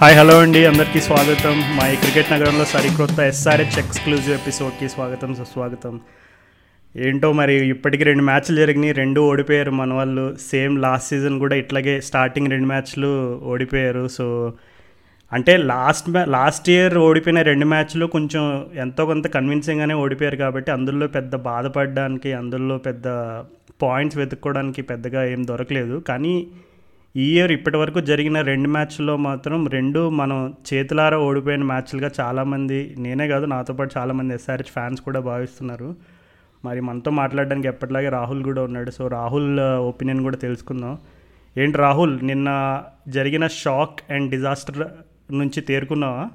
Hi hello అండి. అందరికీ స్వాగతం. మా ఈ క్రికెట్ నగరంలో సరికొత్త ఎస్ఆర్హెచ్ ఎక్స్క్లూజివ్ ఎపిసోడ్కి స్వాగతం సుస్వాగతం. ఏంటో మరి ఇప్పటికి రెండు మ్యాచ్లు జరిగినాయి. రెండు ఓడిపోయారు మన వాళ్ళు. సేమ్ లాస్ట్ సీజన్ కూడా ఇట్లాగే స్టార్టింగ్ రెండు మ్యాచ్లు ఓడిపోయారు. సో అంటే లాస్ట్ మ్యా లాస్ట్ ఇయర్ ఓడిపోయిన రెండు మ్యాచ్లు కొంచెం ఎంతో కొంత కన్విన్సింగ్గానే ఓడిపోయారు కాబట్టి అందులో పెద్ద బాధపడడానికి అందులో పెద్ద పాయింట్స్ వెతుక్కోవడానికి పెద్దగా ఏం దొరకలేదు. కానీ ఈ ఇయర్ ఇప్పటివరకు జరిగిన రెండు మ్యాచ్ల్లో మాత్రం రెండు మనం చేతులారా ఓడిపోయిన మ్యాచ్లుగా చాలామంది నేనే కాదు నాతో పాటు చాలామంది ఎస్ఆర్హెచ్ ఫ్యాన్స్ కూడా భావిస్తున్నారు. మరి మనతో మాట్లాడడానికి ఎప్పటిలాగే రాహుల్ కూడా ఉన్నాడు. సో రాహుల్ ఒపీనియన్ కూడా తెలుసుకుందాం. ఏంటి రాహుల్ నిన్న జరిగిన షాక్ అండ్ డిజాస్టర్ నుంచి తేరుకున్నావా?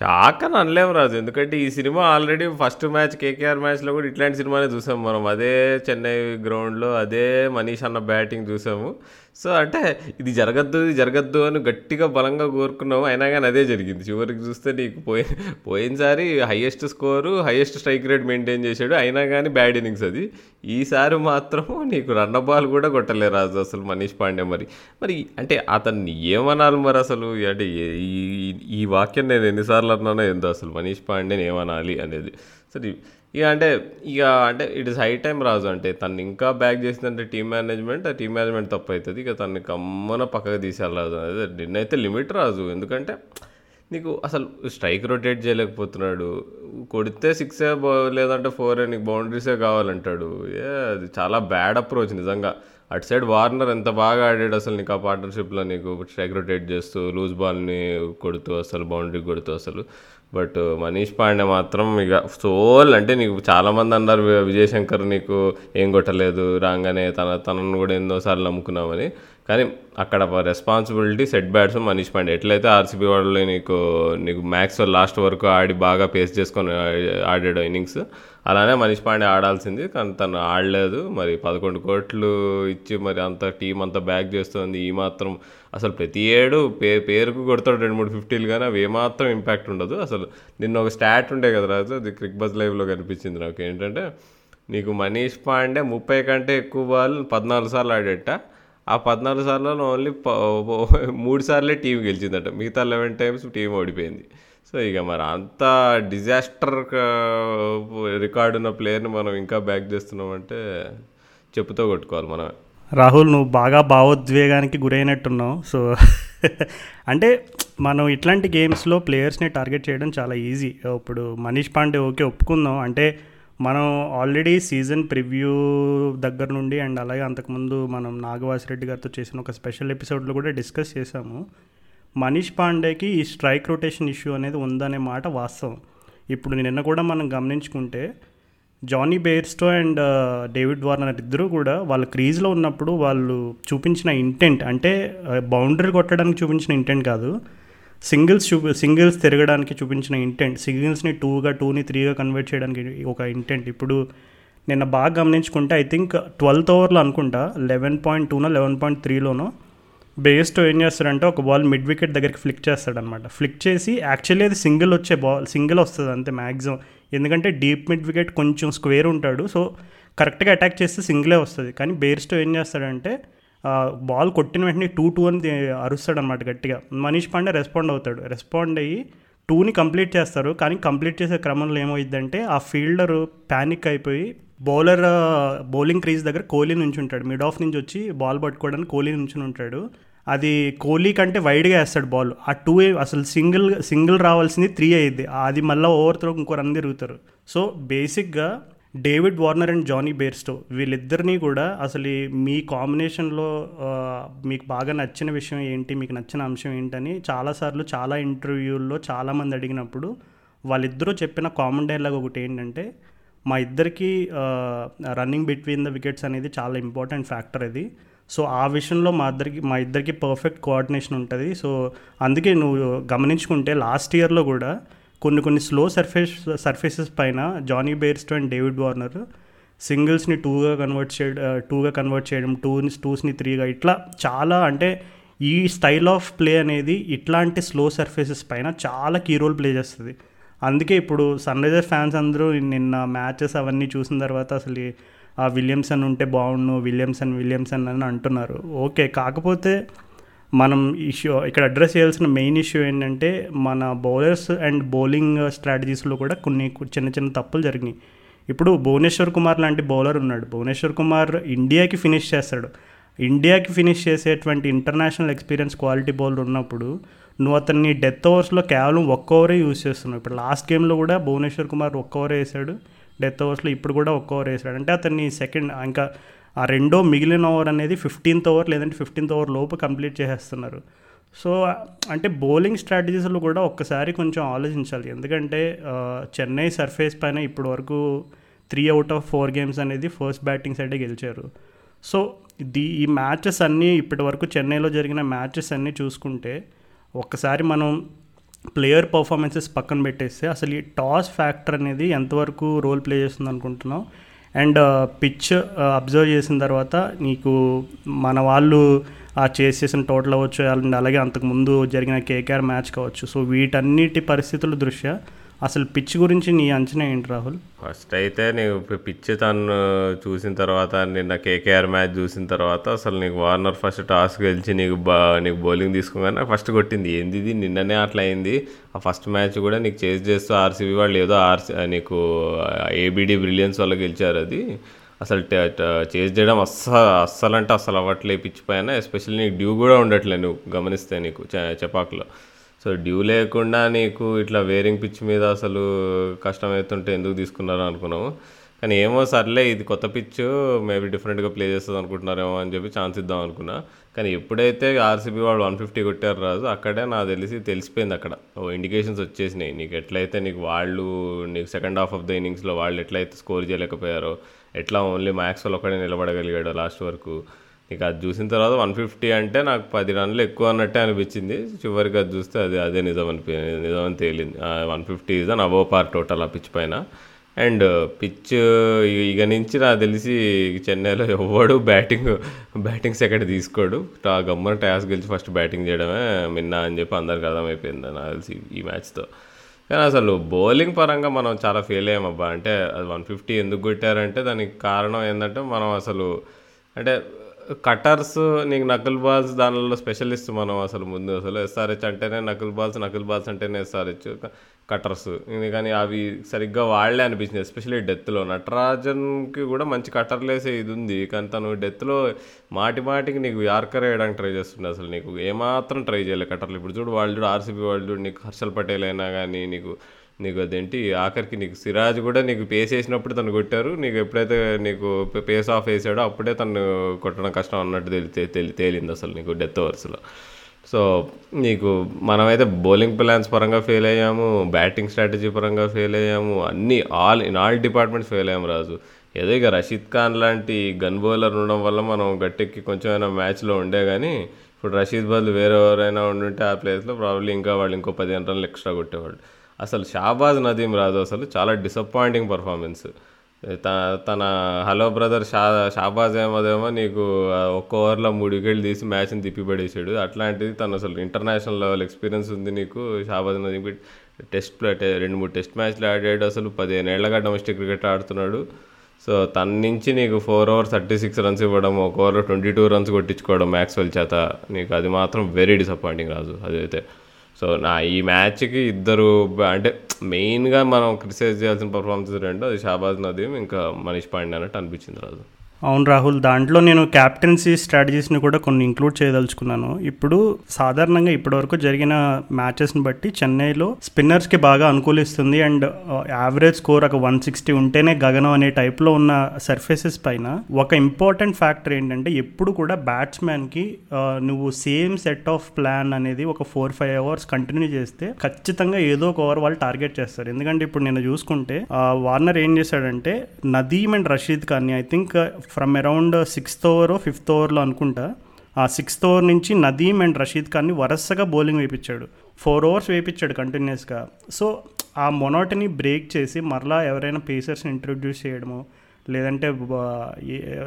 షాక్ అని అనలేము రాజు. ఎందుకంటే ఈ cinema already first match KKR మ్యాచ్లో కూడా ఇట్లాంటి సినిమానే చూసాము మనం. అదే చెన్నై గ్రౌండ్లో అదే మనీష్ అన్న బ్యాటింగ్ చూసాము. సో అంటే ఇది జరగద్దు ఇది జరగద్దు అని గట్టిగా బలంగా కోరుకున్నాము అయినా కానీ అదే జరిగింది. చివరికి చూస్తే నీకు పోయి పోయినసారి highest score highest strike rate maintain చేశాడు. అయినా కానీ బ్యాడ్ ఇన్నింగ్స్ అది. ఈసారి మాత్రం నీకు రన్న బాల్ కూడా కొట్టలే రాజు అసలు మనీష్ పాండే మరి. మరి అంటే అతన్ని ఏమనాలి మరి అసలు? అంటే ఈ ఈ వాక్యం నేను ఎన్నిసార్లు అన్నానో ఏందో అసలు? మనీష్ పాండేని ఏమనాలి అనేది. సరే ఇక అంటే ఇక అంటే it is high time Raju అంటే తను ఇంకా బ్యాక్ చేసిందంటే టీమ్ మేనేజ్మెంట్ ఆ టీమ్ మేనేజ్మెంట్ తప్పు అవుతుంది. ఇక తన్ని కమ్మన పక్కకు తీసేయాలి రాజు అదే నిన్నైతే లిమిట్ రాజు. ఎందుకంటే నీకు అసలు స్ట్రైక్ రొటేట్ చేయలేకపోతున్నాడు. కొడితే సిక్సే లేదంటే ఫోర్ నీకు బౌండరీసే కావాలంటాడు. ఏ అది చాలా బ్యాడ్ అప్రోచ్ నిజంగా. అటు సైడ్ వార్నర్ ఎంత బాగా ఆడాడు అసలు నీకు ఆ పార్ట్నర్షిప్లో నీకు. స్ట్రైక్ రొటేట్ చేస్తూ లూజ్ బాల్ని కొడుతూ అసలు బౌండరీ కొడుతూ అసలు. బట్ మనీష్ పాండే మాత్రం ఇక సోల్ అంటే నీకు చాలామంది అన్నారు విజయశంకర్ విజయ్ శంకర్ నీకు ఏం కొట్టలేదు రాగానే తన తనను కూడా ఎన్నోసార్లు నమ్ముకున్నామని. కానీ అక్కడ responsibility set bats Manish Pandey ఎట్లయితే ఆర్సీబీ వాళ్ళు నీకు నీకు మ్యాక్స్ లాస్ట్ వరకు ఆడి బాగా పేస్ చేసుకొని ఆడాడు ఇన్నింగ్స్ అలానే మనీష్ పాండే ఆడాల్సింది కానీ తను ఆడలేదు. మరి పదకొండు కోట్లు ఇచ్చి మరి అంత టీం అంతా బ్యాక్ చేస్తుంది. ఈ మాత్రం అసలు ప్రతి ఏడు పే పేరుకు కొడతాడు రెండు మూడు ఫిఫ్టీలు కానీ అవి ఏమాత్రం ఇంపాక్ట్ ఉండదు. అసలు నిన్న ఒక స్టాట్ ఉండే కదా రాజు అది క్రిక్ బజ్ లైవ్లో కనిపించింది నాకు. ఏంటంటే నీకు మనీష్ పాండే ముప్పై కంటే ఎక్కువ బాల్ పద్నాలుగు సార్లు ఆడేట ఆ పద్నాలుగు సార్లలో ఓన్లీ మూడు సార్లే టీం గెలిచిందట. మిగతా లెవెన్ టైమ్స్ టీం ఓడిపోయింది. సో ఇక మరి అంత డిజాస్టర్ రికార్డు ఉన్న ప్లేయర్ని మనం ఇంకా బ్యాక్ చేస్తున్నామంటే చెప్పుతో కొట్టుకోవాలి మనం రాహుల్ నువ్వు బాగా భావోద్వేగానికి గురైనట్టున్నావు. సో అంటే మనం ఇట్లాంటి గేమ్స్లో ప్లేయర్స్ని టార్గెట్ చేయడం చాలా ఈజీ ఇప్పుడు మనీష్ పాండే ఓకే ఒప్పుకుందాం. అంటే మనం ఆల్రెడీ సీజన్ ప్రివ్యూ దగ్గర నుండి అండ్ అలాగే అంతకుముందు మనం నాగవాసిరెడ్డి గారితో చేసిన ఒక స్పెషల్ ఎపిసోడ్లో కూడా డిస్కస్ చేశాము. మనీష్ పాండేకి ఈ స్ట్రైక్ రొటేషన్ ఇష్యూ అనేది ఉందనే మాట వాస్తవం. ఇప్పుడు నిన్న కూడా మనం గమనించుకుంటే Jonny Bairstow and David Warner ఇద్దరు కూడా వాళ్ళ క్రీజ్లో ఉన్నప్పుడు వాళ్ళు చూపించిన ఇంటెంట్ అంటే బౌండరీ కొట్టడానికి చూపించిన ఇంటెంట్ కాదు. సింగిల్స్ చూపి సింగిల్స్ తిరగడానికి చూపించిన ఇంటెంట్ సింగిల్స్ని టూగా టూని త్రీగా కన్వర్ట్ చేయడానికి ఒక ఇంటెంట్ ఇప్పుడు నిన్న బాగా గమనించుకుంటే ఐ థింక్ ట్వెల్త్ ఓవర్లో అనుకుంటా లెవెన్ పాయింట్ టూనో లెవెన్ పాయింట్ త్రీలోనో బేస్తో ఏం చేస్తాడంటే ఒక బాల్ మిడ్ వికెట్ దగ్గరికి ఫ్లిక్ చేస్తాడనమాట ఫ్లిక్ చేసి యాక్చువల్లీ అది సింగిల్ వచ్చే బాల్ సింగిల్ వస్తుంది అంతే మ్యాక్సిమం ఎందుకంటే డీప్ మిడ్ వికెట్ కొంచెం స్క్వేర్ ఉంటాడు సో కరెక్ట్గా అటాక్ చేస్తే సింగిలే వస్తుంది. కానీ బేర్స్టో ఏం చేస్తాడంటే బాల్ కొట్టిన వెంటనే టూ టూ అని అరుస్తాడు అనమాట గట్టిగా. మనీష్ పాండే రెస్పాండ్ అవుతాడు. రెస్పాండ్ అయ్యి టూని కంప్లీట్ చేస్తారు. కానీ కంప్లీట్ చేసే క్రమంలో ఏమైందంటే ఆ ఫీల్డర్ ప్యానిక్ అయిపోయి బౌలర్ బౌలింగ్ క్రీజ్ దగ్గర కోహ్లీ నుంచి ఉంటాడు మిడ్ ఆఫ్ నుంచి వచ్చి బాల్ పట్టుకోవడానికి కోహ్లీ నుంచి ఉంటాడు. అది కోహ్లీ కంటే వైడ్గా వేస్తాడు బాల్ ఆ టూ అసలు సింగిల్ సింగిల్ రావాల్సింది త్రీ అయ్యింది అది మళ్ళీ ఓవర్ త్రో ఇంకో రన్ తిరుగుతారు. సో బేసిక్గా David Warner and Jonny Bairstow వీళ్ళిద్దరినీ కూడా అసలు మీ కాంబినేషన్లో మీకు బాగా నచ్చిన విషయం ఏంటి మీకు నచ్చిన అంశం ఏంటని చాలాసార్లు చాలా ఇంటర్వ్యూల్లో చాలామంది అడిగినప్పుడు వాళ్ళిద్దరూ చెప్పిన కామన్ డైలాగ్ ఒకటి ఏంటంటే మా ఇద్దరికి రన్నింగ్ బిట్వీన్ ద వికెట్స్ అనేది చాలా ఇంపార్టెంట్ ఫ్యాక్టర్ ఇది సో ఆ విషయంలో మా ఇద్దరికి మా ఇద్దరికి పర్ఫెక్ట్ కోఆర్డినేషన్ ఉంటుంది. సో అందుకే నువ్వు గమనించుకుంటే లాస్ట్ ఇయర్లో కూడా కొన్ని కొన్ని స్లో సర్ఫేస్ సర్ఫేసెస్ పైన Jonny Bairstow and David Warner సింగిల్స్ని టూగా కన్వర్ట్ చేయడం టూగా కన్వర్ట్ చేయడం టూని టూస్ని త్రీగా ఇట్లా చాలా అంటే ఈ స్టైల్ ఆఫ్ ప్లే అనేది ఇట్లాంటి స్లో సర్ఫేసెస్ పైన చాలా కీ రోల్ ప్లే చేస్తుంది. అందుకే ఇప్పుడు సన్ రైజర్స్ ఫ్యాన్స్ అందరూ నిన్న మ్యాచెస్ అవన్నీ చూసిన తర్వాత అసలు ఆ విలియమ్సన్ ఉంటే బాగుండు విలియమ్సన్ విలియమ్సన్ అని అంటున్నారు. ఓకే కాకపోతే మనం ఇష్యూ ఇక్కడ అడ్రస్ చేయాల్సిన మెయిన్ ఇష్యూ ఏంటంటే మన బౌలర్స్ అండ్ బౌలింగ్ స్ట్రాటజీస్లో కూడా కొన్ని చిన్న చిన్న తప్పులు జరిగినాయి. ఇప్పుడు భువనేశ్వర్ కుమార్ లాంటి బౌలర్ ఉన్నాడు. భువనేశ్వర్ కుమార్ ఇండియాకి ఫినిష్ చేస్తాడు. ఇండియాకి ఫినిష్ చేసేటువంటి ఇంటర్నేషనల్ ఎక్స్పీరియన్స్ క్వాలిటీ బౌలర్ ఉన్నప్పుడు నువ్వు అతన్ని డెత్ ఓవర్స్లో కేవలం ఒక్క ఓవరే యూజ్ చేస్తున్నావు. ఇప్పుడు లాస్ట్ గేమ్లో కూడా భువనేశ్వర్ కుమార్ ఒక్క ఓవర్ వేసాడు. డెత్ ఓవర్స్లో ఇప్పుడు కూడా ఒక్క ఓవర్ వేసాడు. అంటే అతన్ని సెకండ్ ఇంకా ఆ రెండో మిగిలిన ఓవర్ అనేది ఫిఫ్టీన్త్ ఓవర్ లేదంటే ఫిఫ్టీన్త్ ఓవర్ లోపు కంప్లీట్ చేసేస్తున్నారు. సో అంటే బౌలింగ్ స్ట్రాటజీస్లో కూడా ఒక్కసారి కొంచెం ఆలోచించాలి. ఎందుకంటే చెన్నై సర్ఫేస్ పైన ఇప్పటి వరకు three out of four games అనేది ఫస్ట్ బ్యాటింగ్ సైడే గెలిచారు. సో ది ఈ మ్యాచెస్ అన్నీ ఇప్పటి వరకు చెన్నైలో జరిగిన మ్యాచెస్ అన్నీ చూసుకుంటే ఒక్కసారి మనం ప్లేయర్ పర్ఫార్మెన్సెస్ పక్కన పెట్టేస్తే అసలు ఈ టాస్ ఫ్యాక్టర్ అనేది ఎంతవరకు రోల్ ప్లే చేస్తుంది అనుకుంటున్నాం అండ్ పిచ్ అబ్జర్వ్ చేసిన తర్వాత నీకు మన వాళ్ళు ఆ చేసేసిన టోటల్ అవ్వచ్చు అండ్ అలాగే అంతకుముందు జరిగిన కేకేఆర్ మ్యాచ్ కావచ్చు. సో వీటన్నిటి పరిస్థితుల దృష్ట్యా అసలు పిచ్ గురించి నీ అంచనా ఏంటి రాహుల్? ఫస్ట్ అయితే నీకు పిచ్ తను చూసిన తర్వాత నిన్న కేకేఆర్ మ్యాచ్ చూసిన తర్వాత అసలు నీకు వార్నర్ ఫస్ట్ టాస్ గెలిచి నీకు బా నీకు బౌలింగ్ తీసుకోగానే నాకు ఫస్ట్ కొట్టింది. ఏంది ఇది? నిన్ననే అట్లా అయింది. ఆ ఫస్ట్ మ్యాచ్ కూడా నీకు చేజ్ చేస్తూ ఆర్సీబీ వాళ్ళు ఏదో ఆర్సీ నీకు ఏబిడి బ్రిలియన్స్ వల్ల గెలిచారు అది. అసలు చేజ్ చేయడం అస్సలు అస్సలు అంటే అస్సలు అవ్వట్లే పిచ్ పైన. ఎస్పెషల్లీ నీకు డ్యూ కూడా ఉండట్లే నువ్వు గమనిస్తే నీకు చపాకులో. సో డ్యూ లేకుండా నీకు ఇట్లా వేరింగ్ పిచ్ మీద అసలు కష్టమవుతుంటే ఎందుకు తీసుకున్నారు అనుకున్నాము. కానీ ఏమో సర్లే ఇది కొత్త పిచ్ మేబీ డిఫరెంట్గా ప్లే చేస్తుంది అనుకుంటున్నారేమో అని చెప్పి ఛాన్స్ ఇద్దాం అనుకున్నా. కానీ ఎప్పుడైతే ఆర్సీబీ వాళ్ళు వన్ ఫిఫ్టీ కొట్టారు రాజు అక్కడే నాకు తెలిసి తెలిసిపోయింది అక్కడ. ఓ ఇండికేషన్స్ వచ్చేసినాయి. నీకు ఎట్లయితే నీకు వాళ్ళు నీకు సెకండ్ హాఫ్ ఆఫ్ ద ఇన్నింగ్స్లో వాళ్ళు ఎట్లయితే స్కోర్ చేయలేకపోయారో ఎట్లా ఓన్లీ మ్యాక్స్ వాళ్ళు ఒక్కడే నిలబడగలిగాడు లాస్ట్ వరకు. ఇక అది చూసిన తర్వాత వన్ ఫిఫ్టీ అంటే నాకు పది రన్లు ఎక్కువ అన్నట్టే అనిపించింది. చివరికి అది చూస్తే అది అదే నిజం అనిపి నిజం అని తేలింది. One fifty is an above par total ఆ పిచ్ పైన. అండ్ పిచ్ uh, uh, ఇక నుంచి నాకు తెలిసి చెన్నైలో ఎవ్వడు బ్యాటింగ్ బ్యాటింగ్ సెకండ్ తీసుకోడు. ఆ గమ్మన టాస్ గెలిచి ఫస్ట్ బ్యాటింగ్ చేయడమే మిన్నా అని చెప్పి అందరికి అర్థమైపోయింది నాకు తెలిసి ఈ మ్యాచ్తో కానీ అసలు బౌలింగ్ పరంగా మనం చాలా ఫెయిల్ అయ్యామబ్బా అంటే అది వన్ ఫిఫ్టీ ఎందుకు కొట్టారంటే దానికి కారణం ఏంటంటే మనం అసలు అంటే కటర్స్ నీకు నకుల్ బాల్స్ దానిలో స్పెషలిస్ట్ మనం అసలు ముందు అసలు ఎస్ఆర్హెచ్ అంటేనే నకుల్ బాల్స్ నకుల్ బాల్స్ అంటేనే ఎస్ఆర్హెచ్ కటర్స్. కానీ అవి సరిగ్గా వాడలే అనిపించింది ఎస్పెషల్లీ డెత్లో నటరాజన్కి కూడా మంచి కట్టర్లు వేసే ఇది ఉంది. కానీ తను డెత్లో మాటి మాటికి నీకు యార్కర్ వేయడానికి ట్రై చేస్తుండే అసలు నీకు. ఏమాత్రం ట్రై చేయలేదు కట్టర్లు ఇప్పుడు చూడు వాళ్ళు చూడు ఆర్సీబీ వాళ్ళు చూడు నీకు హర్షల్ పటేల్ అయినా కానీ నీకు నీకు అదేంటి ఆఖరికి నీకు సిరాజ్ కూడా నీకు పేస్ వేసినప్పుడు తను కొట్టారు. నీకు ఎప్పుడైతే నీకు పేస్ ఆఫ్ వేసాడో అప్పుడే తను కొట్టడం కష్టం అన్నట్టు తెలి తేలి తేలింది అసలు నీకు డెత్ ఓవర్స్లో. సో నీకు మనమైతే బౌలింగ్ ప్లాన్స్ పరంగా ఫెయిల్ అయ్యాము బ్యాటింగ్ స్ట్రాటజీ పరంగా ఫెయిల్ అయ్యాము అన్నీ all in all departments fail అయ్యాము రాజు. ఏదో ఇక రషీద్ ఖాన్ లాంటి గన్ బౌలర్ ఉండడం వల్ల మనం గట్టెక్కి కొంచెమైనా మ్యాచ్లో ఉండే కానీ ఇప్పుడు రషీద్ బదులు వేరే ఎవరైనా ఉండుంటే ఆ ప్లేస్లో ప్రాబ్లీ ఇంకా వాళ్ళు ఇంకో పదిహేను రన్లు ఎక్స్ట్రా కొట్టేవాళ్ళు. అసలు షాబాజ్ నదీం రాదు అసలు చాలా డిసప్పాయింటింగ్ పర్ఫార్మెన్స్ తన హలో బ్రదర్ షా షాబాజ్ ఏమోదేమో నీకు ఒక్క ఓవర్లో మూడు వికెట్లు తీసి మ్యాచ్ని తిప్పిపడేసాడు. అట్లాంటిది తను అసలు ఇంటర్నేషనల్ లెవెల్ ఎక్స్పీరియన్స్ ఉంది నీకు షాబాజ్ నదీం టెస్ట్ రెండు మూడు టెస్ట్ మ్యాచ్లు ఆడాడు అసలు. పదిహేను ఏళ్ళగా డొమెస్టిక్ క్రికెట్ ఆడుతున్నాడు. సో తన నుంచి నీకు four overs thirty six runs ఇవ్వడం ఒక ఓవర్లో ట్వంటీ టూ రన్స్ కొట్టించుకోవడం మ్యాక్స్వెల్ చేత నీకు అది మాత్రం వెరీ డిసప్పాయింటింగ్ రాజు. అదైతే సో నా ఈ మ్యాచ్కి ఇద్దరు అంటే మెయిన్గా మనం క్రిటిసైజ్ చేయాల్సిన పర్ఫార్మెన్స్ రెండు అది షాబాజ్ నదీం ఇంకా మనీష్ పాండే అన్నట్టు అనిపించింది రాజు. అవును రాహుల్ దాంట్లో నేను క్యాప్టెన్సీ స్ట్రాటజీస్ని కూడా కొన్ని ఇంక్లూడ్ చేయదలుచుకున్నాను. ఇప్పుడు సాధారణంగా ఇప్పటివరకు జరిగిన మ్యాచెస్ని బట్టి చెన్నైలో స్పిన్నర్స్కి బాగా అనుకూలిస్తుంది అండ్ యావరేజ్ స్కోర్ ఒక వన్ సిక్స్టీ ఉంటేనే గగనం అనే టైప్లో ఉన్న సర్ఫేసెస్ పైన ఒక ఇంపార్టెంట్ ఫ్యాక్టర్ ఏంటంటే ఎప్పుడు కూడా బ్యాట్స్మెన్కి uh, నువ్వు సేమ్ సెట్ ఆఫ్ ప్లాన్ అనేది ఒక ఫోర్ ఫైవ్ అవర్స్ కంటిన్యూ చేస్తే ఖచ్చితంగా ఏదో ఒక ఓవర్ వాళ్ళు టార్గెట్ చేస్తారు. ఎందుకంటే ఇప్పుడు నేను చూసుకుంటే uh, వార్నర్ ఏం చేశాడంటే Nadeem and Rashid ఖాన్ని I think from around sixth over fifth ఓవర్లో అనుకుంటా ఆ సిక్స్త్ ఓవర్ నుంచి నదీమ్ అండ్ రషీద్ ఖాన్ని వరుసగా బౌలింగ్ వేయించాడు. ఫోర్ ఓవర్స్ వేయించాడు కంటిన్యూస్గా సో ఆ మొనోటని బ్రేక్ చేసి మరలా ఎవరైనా పేసర్స్ని ఇంట్రొడ్యూస్ చేయడము లేదంటే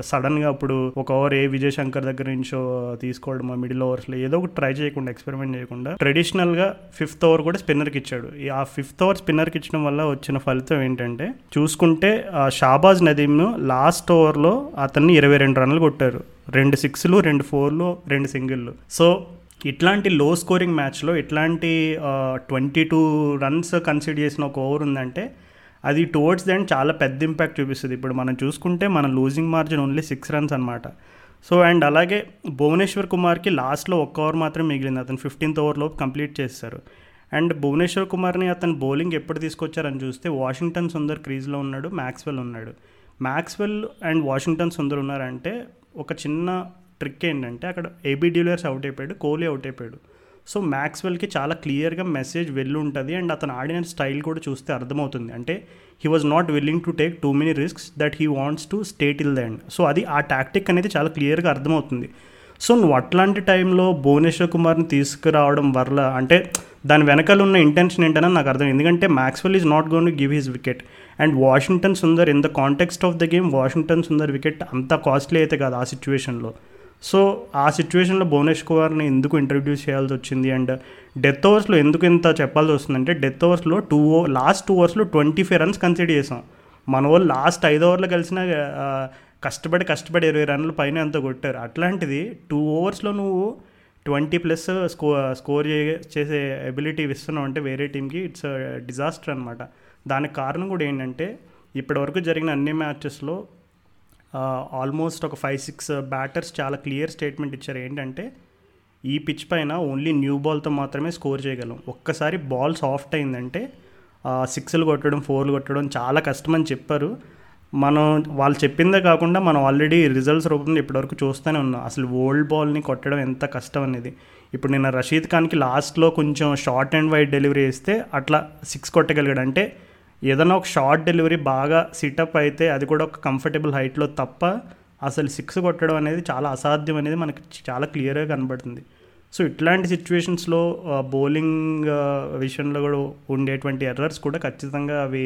సడన్గా అప్పుడు ఒక ఓవర్ ఏ విజయ్ శంకర్ దగ్గర నుంచో తీసుకోవడం మిడిల్ ఓవర్స్లో ఏదో ఒకటి ట్రై చేయకుండా ఎక్స్పెరిమెంట్ చేయకుండా ట్రెడిషనల్గా ఫిఫ్త్ ఓవర్ కూడా స్పిన్నర్కి ఇచ్చాడు. ఆ ఫిఫ్త్ ఓవర్ స్పిన్నర్కి ఇచ్చడం వల్ల వచ్చిన ఫలితం ఏంటంటే చూసుకుంటే షాబాజ్ నదీమ్ను లాస్ట్ ఓవర్లో అతన్ని ఇరవై రెండు రన్లు కొట్టారు. రెండు సిక్స్లు రెండు ఫోర్లు రెండు సింగిళ్ళు సో ఇట్లాంటి లో స్కోరింగ్ మ్యాచ్లో ఇట్లాంటి ట్వంటీ టూ రన్స్ కన్సిడర్ చేసిన ఒక ఓవర్ ఉందంటే అది టువర్డ్స్ ది చాలా పెద్ద ఇంపాక్ట్ చూపిస్తుంది. ఇప్పుడు మనం చూసుకుంటే మన losing margin only six runs అనమాట సో అండ్ అలాగే భువనేశ్వర్ కుమార్కి లాస్ట్లో ఒక్క ఓవర్ మాత్రం మిగిలింది. అతను ఫిఫ్టీన్త్ ఓవర్లో కంప్లీట్ చేస్తారు. అండ్ భువనేశ్వర్ కుమార్ని అతను బౌలింగ్ ఎప్పుడు తీసుకొచ్చారని చూస్తే వాషింగ్టన్ సుందర్ క్రీజ్లో ఉన్నాడు మ్యాక్స్వెల్ ఉన్నాడు. మ్యాక్స్వెల్ అండ్ వాషింగ్టన్ సుందర్ ఉన్నారంటే ఒక చిన్న ట్రిక్ ఏంటంటే అక్కడ ఏబీ డీలర్స్ అవుట్ అయిపోయాడు కోహ్లీ అవుట్ అయిపోయాడు. సో మ్యాక్స్వెల్కి చాలా క్లియర్గా మెసేజ్ వెళ్ళి ఉంటుంది అండ్ అతను ఆడిన స్టైల్ కూడా చూస్తే అర్థమవుతుంది. అంటే he was not willing to take too many risks that he wants to stay till the end so అది ఆ టాక్టిక్ అనేది చాలా క్లియర్గా అర్థమవుతుంది. సో నువ్వు అట్లాంటి టైంలో భువనేశ్వర్ కుమార్ని తీసుకురావడం వల్ల అంటే దాని వెనకాల ఉన్న ఇంటెన్షన్ ఏంటని నాకు అర్థం. ఎందుకంటే Maxwell is not gone to give his wicket and Washington Sundar in the context of the game Washington Sundar wicket అంత కాస్ట్లీ అయితే కాదు ఆ సిచ్యువేషన్లో సో ఆ సిచ్యువేషన్లో భువనేష్ కుమార్ని ఎందుకు ఇంట్రడ్యూస్ చేయాల్సి వచ్చింది అండ్ డెత్ ఓవర్స్లో ఎందుకు ఇంత చెప్పాల్సి వస్తుందంటే డెత్ ఓవర్స్లో టూ ఓ లాస్ట్ టూ ఓవర్స్లో ట్వంటీ ఫైవ్ రన్స్ కన్సిడర్ చేసాం. మన వాళ్ళు లాస్ట్ ఐదు ఓవర్లు కలిసిన కష్టపడి కష్టపడి ఇరవై రన్లు పైన ఎంత కొట్టారు. అట్లాంటిది టూ ఓవర్స్లో నువ్వు ట్వంటీ ప్లస్ స్కో స్కోర్ చేసే ఎబిలిటీ ఇస్తున్నావు అంటే వేరే టీంకి ఇట్స్ డిజాస్టర్ అనమాట దానికి కారణం కూడా ఏంటంటే ఇప్పటివరకు జరిగిన అన్ని మ్యాచెస్లో ఆల్మోస్ట్ ఒక ఫైవ్ సిక్స్ బ్యాటర్స్ చాలా క్లియర్ స్టేట్మెంట్ ఇచ్చారు. ఏంటంటే ఈ పిచ్ పైన ఓన్లీ న్యూ బాల్తో మాత్రమే స్కోర్ చేయగలం. ఒక్కసారి బాల్ సాఫ్ట్ అయిందంటే సిక్స్లు కొట్టడం ఫోర్లు కొట్టడం చాలా కష్టం అని చెప్పారు. మనం వాళ్ళు చెప్పిందే కాకుండా మనం ఆల్రెడీ రిజల్ట్స్ రూపంలో ఇప్పటివరకు చూస్తూనే ఉన్నాం. అసలు ఓల్డ్ బాల్ని కొట్టడం ఎంత కష్టం అనేది. ఇప్పుడు నిన్న రషీద్ ఖాన్కి లాస్ట్లో కొంచెం షార్ట్ అండ్ వైడ్ డెలివరీ ఇస్తే అట్లా సిక్స్ కొట్టగలిగాడు. అంటే ఏదైనా ఒక షార్ట్ డెలివరీ బాగా సిటప్ అయితే అది కూడా ఒక కంఫర్టబుల్ హైట్లో తప్ప అసలు సిక్స్ కొట్టడం అనేది చాలా అసాధ్యం అనేది మనకి చాలా క్లియర్గా కనబడుతుంది. సో ఇట్లాంటి సిచ్యువేషన్స్లో బౌలింగ్ విషయంలో కూడా ఉండేటువంటి ఎర్రర్స్ కూడా ఖచ్చితంగా అవి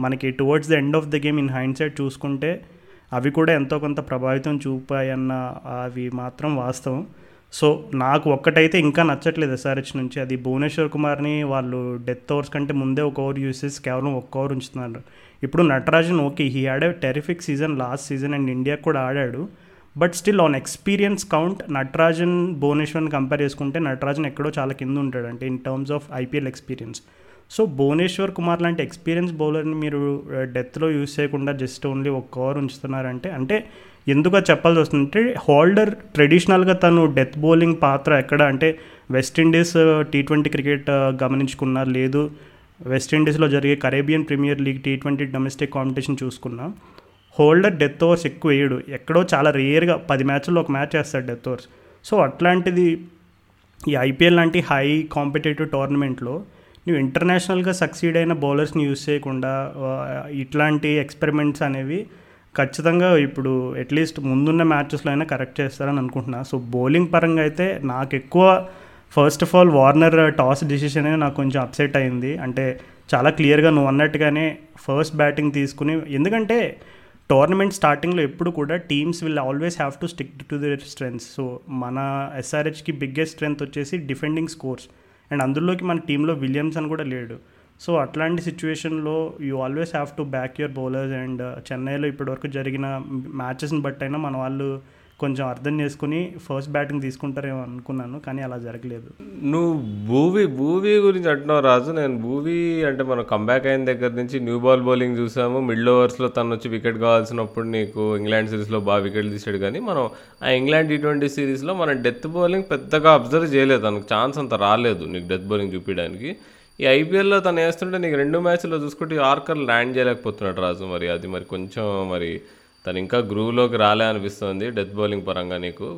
మనకి towards the end of the game in hindsight చూసుకుంటే అవి కూడా ఎంతో కొంత ప్రభావితం చూపాయన్న అవి మాత్రం వాస్తవం. సో నాకు ఒక్కటైతే ఇంకా నచ్చట్లేదు ఎస్ఆర్హెచ్ నుంచి. అది భువనేశ్వర్ కుమార్ని వాళ్ళు డెత్ ఓవర్స్ కంటే ముందే ఒక ఓవర్ యూసెస్ కేవలం ఒక్క ఓవర్ ఉంచుతున్నారు. ఇప్పుడు Natarajan okay he had a terrific season last season and India కూడా ఆడాడు. But still on experience count Natarajan భువనేశ్వర్ని compare చేసుకుంటే నటరాజన్ ఎక్కడో చాలా కింద ఉంటాడు అంటే in terms of IPL experience so Bhuvneshwar Kumar లాంటి ఎక్స్పీరియన్స్ బౌలర్ని మీరు uh, డెత్లో యూస్ చేయకుండా జస్ట్ ఓన్లీ ఒక ఓవర్ ఉంచుతున్నారంటే అంటే ఎందుకు చెప్పాల్సి వస్తుందంటే హోల్డర్ ట్రెడిషనల్గా తను డెత్ బౌలింగ్ పాత్ర ఎక్కడ అంటే West Indies T twenty cricket గమనించుకున్నా లేదు వెస్టిండీస్లో జరిగే Caribbean Premier League T twenty domestic competition చూసుకున్నా హోల్డర్ డెత్ ఓవర్స్ ఎక్కువ వేయడు. ఎక్కడో చాలా రేర్గా పది మ్యాచ్ల్లో ఒక మ్యాచ్ వేస్తాడు డెత్ ఓవర్స్. సో అట్లాంటిది ఈ ఐపీఎల్ లాంటి హై కాంపిటేటివ్ టోర్నమెంట్లో నువ్వు ఇంటర్నేషనల్గా సక్సీడ్ అయిన బౌలర్స్ని యూజ్ చేయకుండా ఇట్లాంటి ఎక్స్పెరిమెంట్స్ అనేవి ఖచ్చితంగా ఇప్పుడు అట్లీస్ట్ ముందున్న మ్యాచెస్లో అయినా కరెక్ట్ చేస్తారని అనుకుంటున్నా. సో బౌలింగ్ పరంగా అయితే నాకు ఎక్కువ first of all Warner toss decision నాకు కొంచెం అప్సెట్ అయింది. అంటే చాలా క్లియర్గా నువ్వు అన్నట్టుగానే ఫస్ట్ బ్యాటింగ్ తీసుకుని ఎందుకంటే టోర్నమెంట్ స్టార్టింగ్లో ఎప్పుడు కూడా teams will always have to stick to their strengths so మన ఎస్ఆర్హెచ్కి బిగ్గెస్ట్ స్ట్రెంగ్త్ వచ్చేసి డిఫెండింగ్ స్కోర్స్ అండ్ అందులోకి మన టీంలో విలియమ్స్ అని కూడా లేడు. సో అట్లాంటి సిచ్యువేషన్లో you always have to back your bowlers and uh, చెన్నైలో ఇప్పటివరకు జరిగిన మ్యాచెస్ని బట్టి అయినా మన వాళ్ళు కొంచెం అర్థం చేసుకుని ఫస్ట్ బ్యాటింగ్ తీసుకుంటారేమో అనుకున్నాను కానీ అలా జరగలేదు. నువ్వు భూవీ భూవీ గురించి అంటున్నావు రాజు. నేను భూవీ అంటే మనం కంబ్యాక్ అయిన దగ్గర నుంచి న్యూ బాల్ బౌలింగ్ చూసాము. మిడిల్ ఓవర్స్లో తను వచ్చి వికెట్ కావాల్సినప్పుడు నీకు ఇంగ్లాండ్ సిరీస్లో బాగా వికెట్లు తీసాడు కానీ మనం ఆ ఇంగ్లాండ్ టీ ట్వంటీ సిరీస్లో మనం డెత్ బౌలింగ్ పెద్దగా అబ్జర్వ్ చేయలేదు. తనకు ఛాన్స్ అంత రాలేదు. నీకు డెత్ బౌలింగ్ చూపించడానికి. ఈ ఐపీఎల్లో తను వేస్తుంటే నీకు రెండు మ్యాచ్లో చూసుకుంటే ఆర్కర్ ల్యాండ్ చేయలేకపోతున్నాడు రాజు మరి. అది మరి కొంచెం మరి తను ఇంకా గ్రూవ్లోకి రాలే అనిపిస్తుంది డెత్ బౌలింగ్ పరంగా నీకు.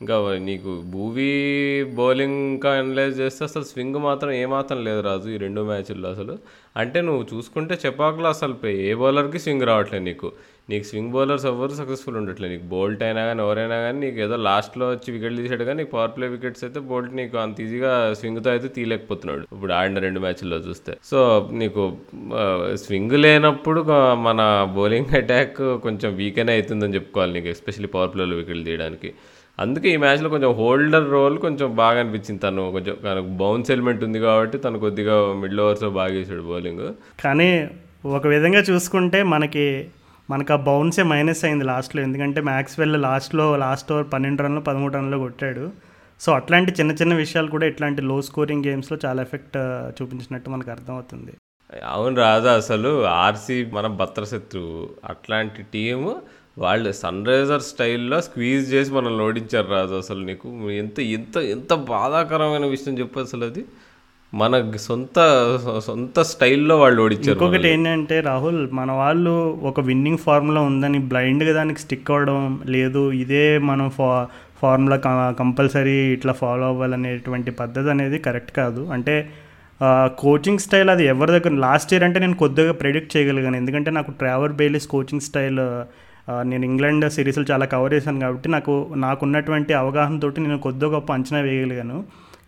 ఇంకా నీకు భూవీ బౌలింగ్ ఇంకా అనలైజ్ చేస్తే అసలు స్వింగ్ మాత్రం ఏమాత్రం లేదు రాజు ఈ రెండు మ్యాచ్ల్లో అసలు. అంటే నువ్వు చూసుకుంటే చెప్పాకలో అసలు పే- ఏ బౌలర్కి స్వింగ్ రావట్లేదు నీకు. నీకు స్వింగ్ బౌలర్స్ ఎవ్వరు సక్సెస్ఫుల్ ఉండట్లేదు. నీకు బోల్ట్ అయినా కానీ ఎవరైనా కానీ నీకు ఏదో లాస్ట్లో వచ్చి వికెట్ తీసాడు కానీ నీకు పవర్ ప్లే వికెట్స్ అయితే బోల్ట్ నీకు అంత ఈజీగా స్వింగ్తో అయితే తీయలేకపోతున్నాడు. ఇప్పుడు ఆడిన రెండు మ్యాచ్ల్లో చూస్తే. సో నీకు స్వింగ్ లేనప్పుడు మన బౌలింగ్ అటాక్ కొంచెం వీకెనే అవుతుందని చెప్పుకోవాలి నీకు ఎస్పెషల్లీ పవర్ ప్లేలో వికెట్లు తీయడానికి. అందుకే ఈ మ్యాచ్లో కొంచెం హోల్డర్ రోల్ కొంచెం బాగా అనిపించింది తను. కొంచెం తనకు బౌన్స్ ఎలిమెంట్ ఉంది కాబట్టి తను కొద్దిగా మిడిల్ ఓవర్స్లో బాగా వేసాడు బౌలింగ్ కానీ ఒక విధంగా చూసుకుంటే మనకి మనకు ఆ బౌన్సే మైనస్ అయింది లాస్ట్లో ఎందుకంటే మ్యాక్స్వెల్ లాస్ట్లో లాస్ట్ ఓవర్ పన్నెండు రన్లు పదమూడు రన్లు కొట్టాడు. సో అట్లాంటి చిన్న చిన్న విషయాలు కూడా ఇట్లాంటి లో స్కోరింగ్ గేమ్స్లో చాలా ఎఫెక్ట్ చూపించినట్టు మనకు అర్థమవుతుంది. అవును రాజా అసలు ఆర్సీ మన భద్రశత్రువు అట్లాంటి టీము వాళ్ళు సన్ రైజర్ స్టైల్లో స్క్వీజ్ చేసి మనల్ని ఓడించారు రాజు అసలు నీకు. ఎంత ఎంత ఎంత బాధాకరమైన విషయం చెప్పు అసలు అది. మన సొంత సొంత స్టైల్లో వాళ్ళు ఓడించారు ఇంకొకటి ఏంటంటే రాహుల్ మన వాళ్ళు ఒక విన్నింగ్ ఫార్ములా ఉందని బ్లైండ్గా దానికి స్టిక్ అవ్వడం లేదు. ఇదే మనం ఫా ఫార్ములా కంపల్సరీ ఇట్లా ఫాలో అవ్వాలనేటువంటి పద్ధతి అనేది కరెక్ట్ కాదు. అంటే కోచింగ్ స్టైల్ అది ఎవరి దగ్గర లాస్ట్ ఇయర్ అంటే నేను కొద్దిగా ప్రెడిక్ట్ చేయగలిగాను. ఎందుకంటే నాకు ట్రావర్ బెయిలీస్ కోచింగ్ స్టైల్ నేను ఇంగ్లాండ్ సిరీస్లు చాలా కవర్ చేశాను కాబట్టి నాకు నాకున్నటువంటి అవగాహనతోటి నేను కొద్దిగా గొప్ప అంచనా వేయగలిగాను.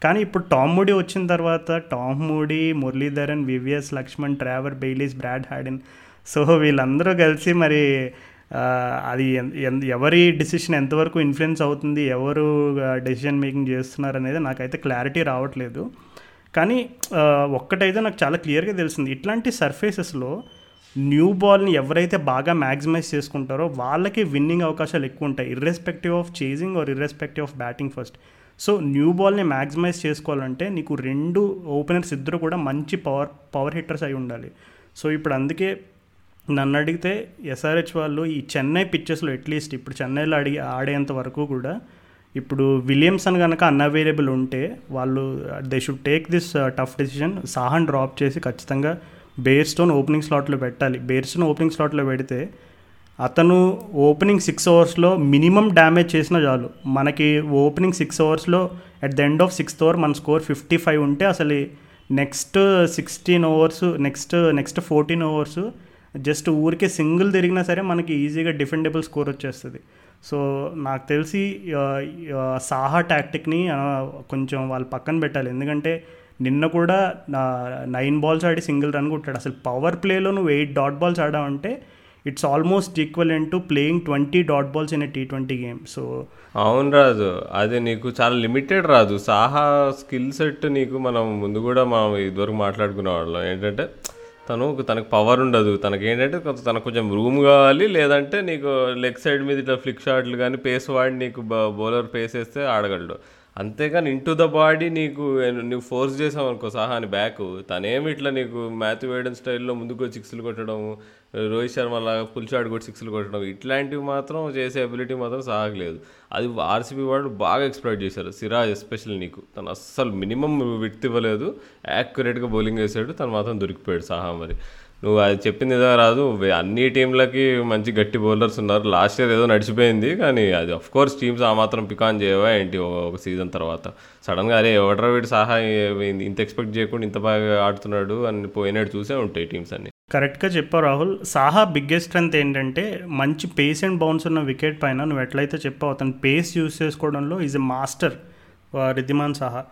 కానీ ఇప్పుడు టామ్ మూడీ వచ్చిన తర్వాత Tom Moody Muralitharan VVS Laxman Trevor Bayliss Brad Haddin so వీళ్ళందరూ కలిసి మరి అది ఎవరి డిసిషన్ ఎంతవరకు ఇన్ఫ్లుయెన్స్ అవుతుంది ఎవరు డెసిషన్ మేకింగ్ చేస్తున్నారు అనేది నాకైతే క్లారిటీ రావట్లేదు. కానీ ఒక్కటైతే నాకు చాలా క్లియర్గా తెలిసింది. ఇట్లాంటి సర్ఫేసెస్లో న్యూ బాల్ని ఎవరైతే బాగా మ్యాక్సిమైజ్ చేసుకుంటారో వాళ్ళకి విన్నింగ్ అవకాశాలు ఎక్కువ ఉంటాయి. Irrespective of chasing or irrespective of batting first so new బాల్ని మ్యాక్సిమైజ్ చేసుకోవాలంటే నీకు రెండు ఓపెనర్స్ ఇద్దరు కూడా మంచి పవర్ పవర్ హిట్టర్స్ అయి ఉండాలి. సో ఇప్పుడు అందుకే నన్ను అడిగితే ఎస్ఆర్హెచ్ వాళ్ళు ఈ చెన్నై పిచ్చెస్లో అట్లీస్ట్ ఇప్పుడు చెన్నైలో అడిగి ఆడేంత వరకు కూడా ఇప్పుడు విలియమ్సన్ కనుక అన్అవైలబుల్ ఉంటే వాళ్ళు they should take this tough decision సాహన్ drop చేసి ఖచ్చితంగా బేర్ స్టోన్ ఓపెనింగ్ స్లాట్లో పెట్టాలి. బేర్ స్టోన్ ఓపెనింగ్ స్లాట్లో పెడితే అతను ఓపెనింగ్ సిక్స్ అవర్స్లో మినిమం డ్యామేజ్ చేసినా చాలు. మనకి ఓపెనింగ్ సిక్స్ అవర్స్లో at the end of sixth over మన స్కోర్ ఫిఫ్టీ ఫైవ్ ఉంటే అసలు next sixteen overs next next fourteen overs just ఊరికే సింగిల్ తిరిగినా సరే మనకి ఈజీగా డిఫెండబుల్ స్కోర్ వచ్చేస్తుంది. సో నాకు తెలిసి సాహా టాక్టిక్ని కొంచెం వాళ్ళు పక్కన పెట్టాలి. ఎందుకంటే నిన్న కూడా నైన్ బాల్స్ ఆడి సింగిల్ రన్ కొట్టాడు. అసలు పవర్ ప్లేలో నువ్వు eight dot balls ఆడావంటే it's almost equal to playing twenty dot balls in T twenty game so అవును రాజు. అది నీకు చాలా లిమిటెడ్ రాదు సాహా స్కిల్ సెట్ నీకు మనం ముందు కూడా మనం ఇదివరకు మాట్లాడుకునే వాళ్ళం. ఏంటంటే తను తనకు పవర్ ఉండదు. తనకి ఏంటంటే తనకు కొంచెం రూమ్ కావాలి. లేదంటే నీకు లెగ్ సైడ్ మీద ఇట్లా ఫ్లిక్ షాట్లు కానీ పేస్ వాడి నీకు బౌలర్ పేస్ వేస్తే ఆడగలడు. అంతేగాని ఇంటూ ద బాడీ నీకు నువ్వు ఫోర్స్ చేసావు అనుకో సహాని బ్యాక్ తనేమి ఇట్లా నీకు మ్యాథ్ వేయడం స్టైల్లో ముందుకు సిక్స్లు కొట్టడం రోహిత్ శర్మ లాగా ఫుల్ కూడా సిక్స్లు కొట్టడం ఇట్లాంటివి మాత్రం చేసే అబిలిటీ మాత్రం సాగలేదు. అది ఆర్సీబీ వాళ్ళు బాగా ఎక్స్ప్లోర్ చేశారు. సిరాజ్ ఎస్పెషల్ నీకు. తను అస్సలు మినిమం విత్ ఇవ్వలేదు. యాక్యురేట్గా బౌలింగ్ వేసాడు. తను మాత్రం దొరికిపోయాడు సహా మరి. నువ్వు అది చెప్పింది ఏదో రాదు. అన్ని టీంలకి మంచి గట్టి బౌలర్స్ ఉన్నారు. లాస్ట్ ఇయర్ ఏదో నడిచిపోయింది కానీ అది అఫ్ కోర్స్ టీమ్స్ ఆ మాత్రం పికాన్ చేయవా ఏంటి ఒక సీజన్ తర్వాత. సడన్గా అరే ఎవడరా వీడి సహాయం ఇంత ఎక్స్పెక్ట్ చేయకుండా ఇంత బాగా ఆడుతున్నాడు అని పోయినట్టు చూసే ఉంటాయి టీమ్స్ అన్ని. కరెక్ట్గా చెప్పావు రాహుల్. సాహా బిగ్గెస్ట్ స్ట్రెంత్ ఏంటంటే మంచి పేస్ అండ్ బౌన్స్ ఉన్న వికెట్ పైన నువ్వు ఎట్లయితే చెప్పావు అతను పేస్ యూస్ చేసుకోవడంలో is a master Wriddhiman Saha.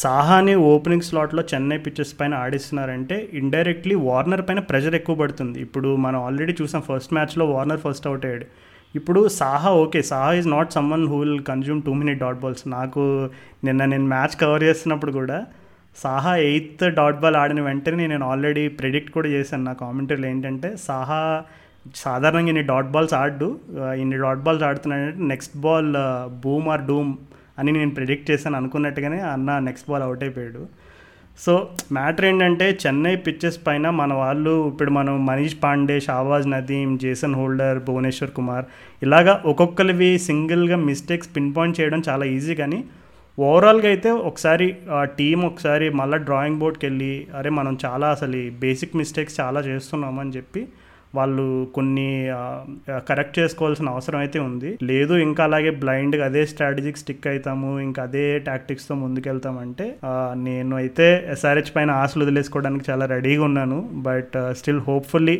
Sawhney opening స్లాట్లో చెన్నై పిచ్చెస్ పైన ఆడిస్తున్నారంటే ఇండైరెక్ట్లీ వార్నర్ పైన ప్రెషర్ ఎక్కువ పడుతుంది. ఇప్పుడు మనం ఆల్రెడీ చూసాం ఫస్ట్ మ్యాచ్లో వార్నర్ ఫస్ట్ అవుట్ అయ్యాడు. ఇప్పుడు Saha okay Saha is not someone who will consume too many dot balls నాకు నిన్న నేను మ్యాచ్ కవర్ చేస్తున్నప్పుడు కూడా సాహా ఎయిత్ డాట్ బాల్ ఆడిన వెంటనే నేను ఆల్రెడీ ప్రెడిక్ట్ కూడా చేశాను. నా కామెంటరీలో ఏంటంటే సాహా సాధారణంగా ఇన్ని డాట్ బాల్స్ ఆడు ఇన్ని dot balls ఆడుతున్నాడంటే next ball boom or doom అని నేను ప్రిడిక్ట్ చేశాను అనుకున్నట్టుగానే అన్న నెక్స్ట్ బాల్ అవుట్ అయిపోయాడు. సో మ్యాటర్ ఏంటంటే చెన్నై పిచ్చెస్ పైన మన వాళ్ళు ఇప్పుడు మనం మనీష్ పాండే షావాజ్ నదీం జేసన్ హోల్డర్ భువనేశ్వర్ కుమార్ ఇలాగా ఒక్కొక్కరివి సింగిల్గా మిస్టేక్స్ పిన్ పాయింట్ చేయడం చాలా ఈజీ కానీ ఓవరాల్గా అయితే ఒకసారి టీం ఒకసారి మళ్ళీ డ్రాయింగ్ బోర్డ్కి వెళ్ళి అరే మనం చాలా అసలు బేసిక్ మిస్టేక్స్ చాలా చేస్తున్నామని చెప్పి వాళ్ళు కొన్ని కరెక్ట్ చేసుకోవాల్సిన అవసరం అయితే ఉంది. లేదు ఇంకా అలాగే బ్లైండ్గా అదే స్ట్రాటజీకి స్టిక్ అవుతాము ఇంకా అదే టాక్టిక్స్తో ముందుకెళ్తామంటే నేను అయితే ఎస్ఆర్హెచ్ పైన ఆశలు వదిలేసుకోవడానికి చాలా రెడీగా ఉన్నాను. బట్ స్టిల్ హోప్ఫుల్లీ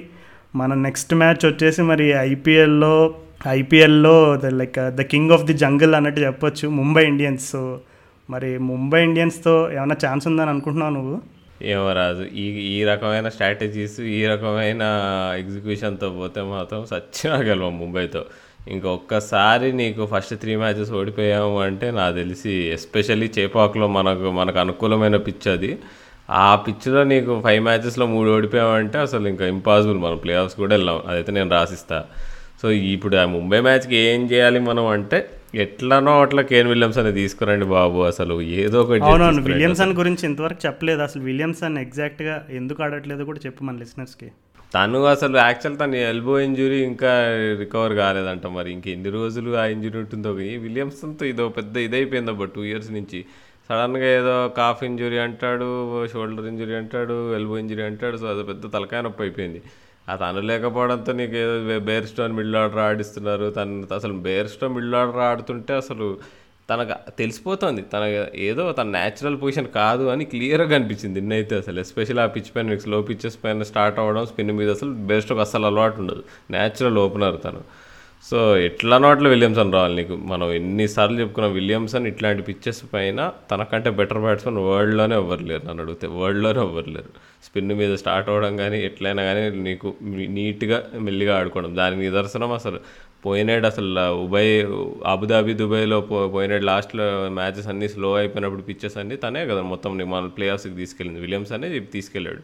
మన నెక్స్ట్ మ్యాచ్ వచ్చేసి మరి ఐపీఎల్లో ఐపీఎల్లో the like the king of the jungle అన్నట్టు చెప్పొచ్చు. ముంబై ఇండియన్స్. సో మరి ముంబై ఇండియన్స్తో ఏమైనా ఛాన్స్ ఉందని అనుకుంటున్నావు నువ్వు? ఏమో రాదు ఈ ఈ రకమైన స్ట్రాటజీస్ ఈ రకమైన ఎగ్జిక్యూషన్తో పోతే మాత్రం సచ్చినా గెలవం ముంబైతో. ఇంకొక్కసారి నీకు ఫస్ట్ త్రీ మ్యాచెస్ ఓడిపోయాము అంటే నాకు తెలిసి ఎస్పెషల్లీ చేపాకులో మనకు మనకు అనుకూలమైన పిచ్ అది. ఆ పిచ్లో నీకు ఫైవ్ మ్యాచెస్లో మూడు ఓడిపోయామంటే అసలు ఇంకా ఇంపాసిబుల్ మనం ప్లే ఆఫ్స్ కూడా వెళ్ళాం. అదైతే నేను రాసిస్తా. సో ఇప్పుడు ఆ ముంబై మ్యాచ్కి ఏం చేయాలి మనం అంటే ఎట్లనో అట్లా కేన్ విలియమ్స్ అనేది తీసుకురండి బాబు అసలు. ఏదో ఒకటి అవునవును. విలియమ్సన్ గురించి ఇంతవరకు చెప్పలేదు. అసలు విలియమ్సన్ ఎగ్జాక్ట్గా ఎందుకు ఆడట్లేదో కూడా చెప్పు మన లిసనర్స్కి తను అసలు యాక్చువల్ తన ఎల్బో ఇంజురీ ఇంకా రికవర్ కాలేదంట మరి. ఇంక ఎన్ని రోజులు ఆ ఇంజురీ ఉంటుందో. విలియమ్సన్తో ఇదో పెద్ద ఇదైపోయింది అబ్బా టూ ఇయర్స్ నుంచి. సడన్గా ఏదో కాఫ్ ఇంజురీ అంటాడు షోల్డర్ ఇంజురీ అంటాడు ఎల్బో ఇంజురీ అంటాడు సో అది పెద్ద తలకాయ నొప్పి అయిపోయింది. తను లేకపోవడంతో నీకు ఏదో బేర్ స్టోన్ మిడిల్ ఆర్డర్ ఆడిస్తున్నారు. తను అసలు బేర్ స్టోన్ మిడిల్ ఆర్డర్ ఆడుతుంటే అసలు తనకు తెలిసిపోతుంది. తన ఏదో తన న్యాచురల్ పొజిషన్ కాదు అని క్లియర్గా అనిపించింది నిన్నైతే అసలు. ఎస్పెషల్ ఆ పిచ్ పైన స్లో పిచ్చెస్ పైన స్టార్ట్ అవ్వడం స్పిన్ మీద అసలు బెస్ట్ అసలు అలవాటు ఉండదు. న్యాచురల్ ఓపెనర్ తను. సో ఎట్లా నోట్ల విలియమ్సన్ రావాలి నీకు? మనం ఎన్నిసార్లు చెప్పుకున్నాం విలియమ్సన్ ఇట్లాంటి పిచ్చెస్ పైన తనకంటే బెటర్ బ్యాట్స్మెన్ వరల్డ్లోనే ఎవ్వరు లేరు నన్ను అడిగితే. వరల్డ్లోనే ఎవ్వరు లేరు. స్పిన్ మీద స్టార్ట్ అవ్వడం కానీ ఎట్లయినా కానీ నీకు నీట్గా మెల్లిగా ఆడుకోవడం. దానికి నిదర్శనం అసలు పోయినాడు అసలు ఉబయ్ అబుదాబి దుబాయ్లో పో పోయినాడు లాస్ట్లో మ్యాచెస్ అన్నీ స్లో అయిపోయినప్పుడు పిచ్చెస్ అన్నీ తనే కదా మొత్తం మన ప్లేయర్స్కి తీసుకెళ్ళింది. విలియమ్స్ అనేది తీసుకెళ్ళాడు.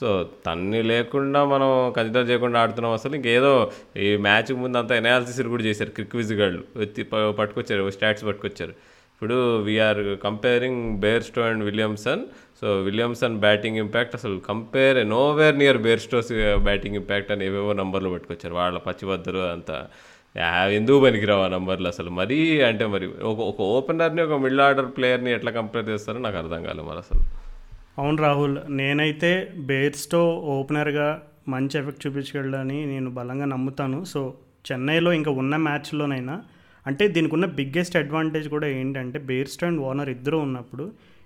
సో తన్ని లేకుండా మనం కన్సిడర్ చేయకుండా ఆడుతున్నాం అసలు ఇంకేదో ఈ మ్యాచ్ ముందు అంతా ఎనాలిసిస్ కూడా చేశారు క్రిక్ విజ్ గాళ్ళు పట్టుకొచ్చారు స్టాట్స్ పట్టుకొచ్చారు. ఇప్పుడు we're comparing Bairstow and Williamson so Williamson batting impact అసలు compare nowhere near Bairstow's batting impact అని ఏవేవో నంబర్లు పట్టుకొచ్చారు. వాళ్ళ పచ్చిబద్దరు అంతా. యా, ఎందుకు పనికిరావు ఆ నంబర్లు అసలు? మరీ అంటే మరి ఒక ఒక ఓపెనర్ని ఒక మిడిల్ ఆర్డర్ ప్లేయర్ని ఎట్లా కంపేర్ చేస్తారో నాకు అర్థం కాలేదు మరి అసలు. అవును రాహుల్ నేనైతే బేర్స్టో ఓపెనర్గా మంచి ఎఫెక్ట్ చూపించగలని నేను బలంగా నమ్ముతాను. సో చెన్నైలో ఇంకా ఉన్న మ్యాచ్లోనైనా అంటే దీనికి ఉన్న బిగ్గెస్ట్ అడ్వాంటేజ్ కూడా ఏంటంటే బేర్స్టో అండ్ వార్నర్ ఇద్దరు ఉన్నప్పుడు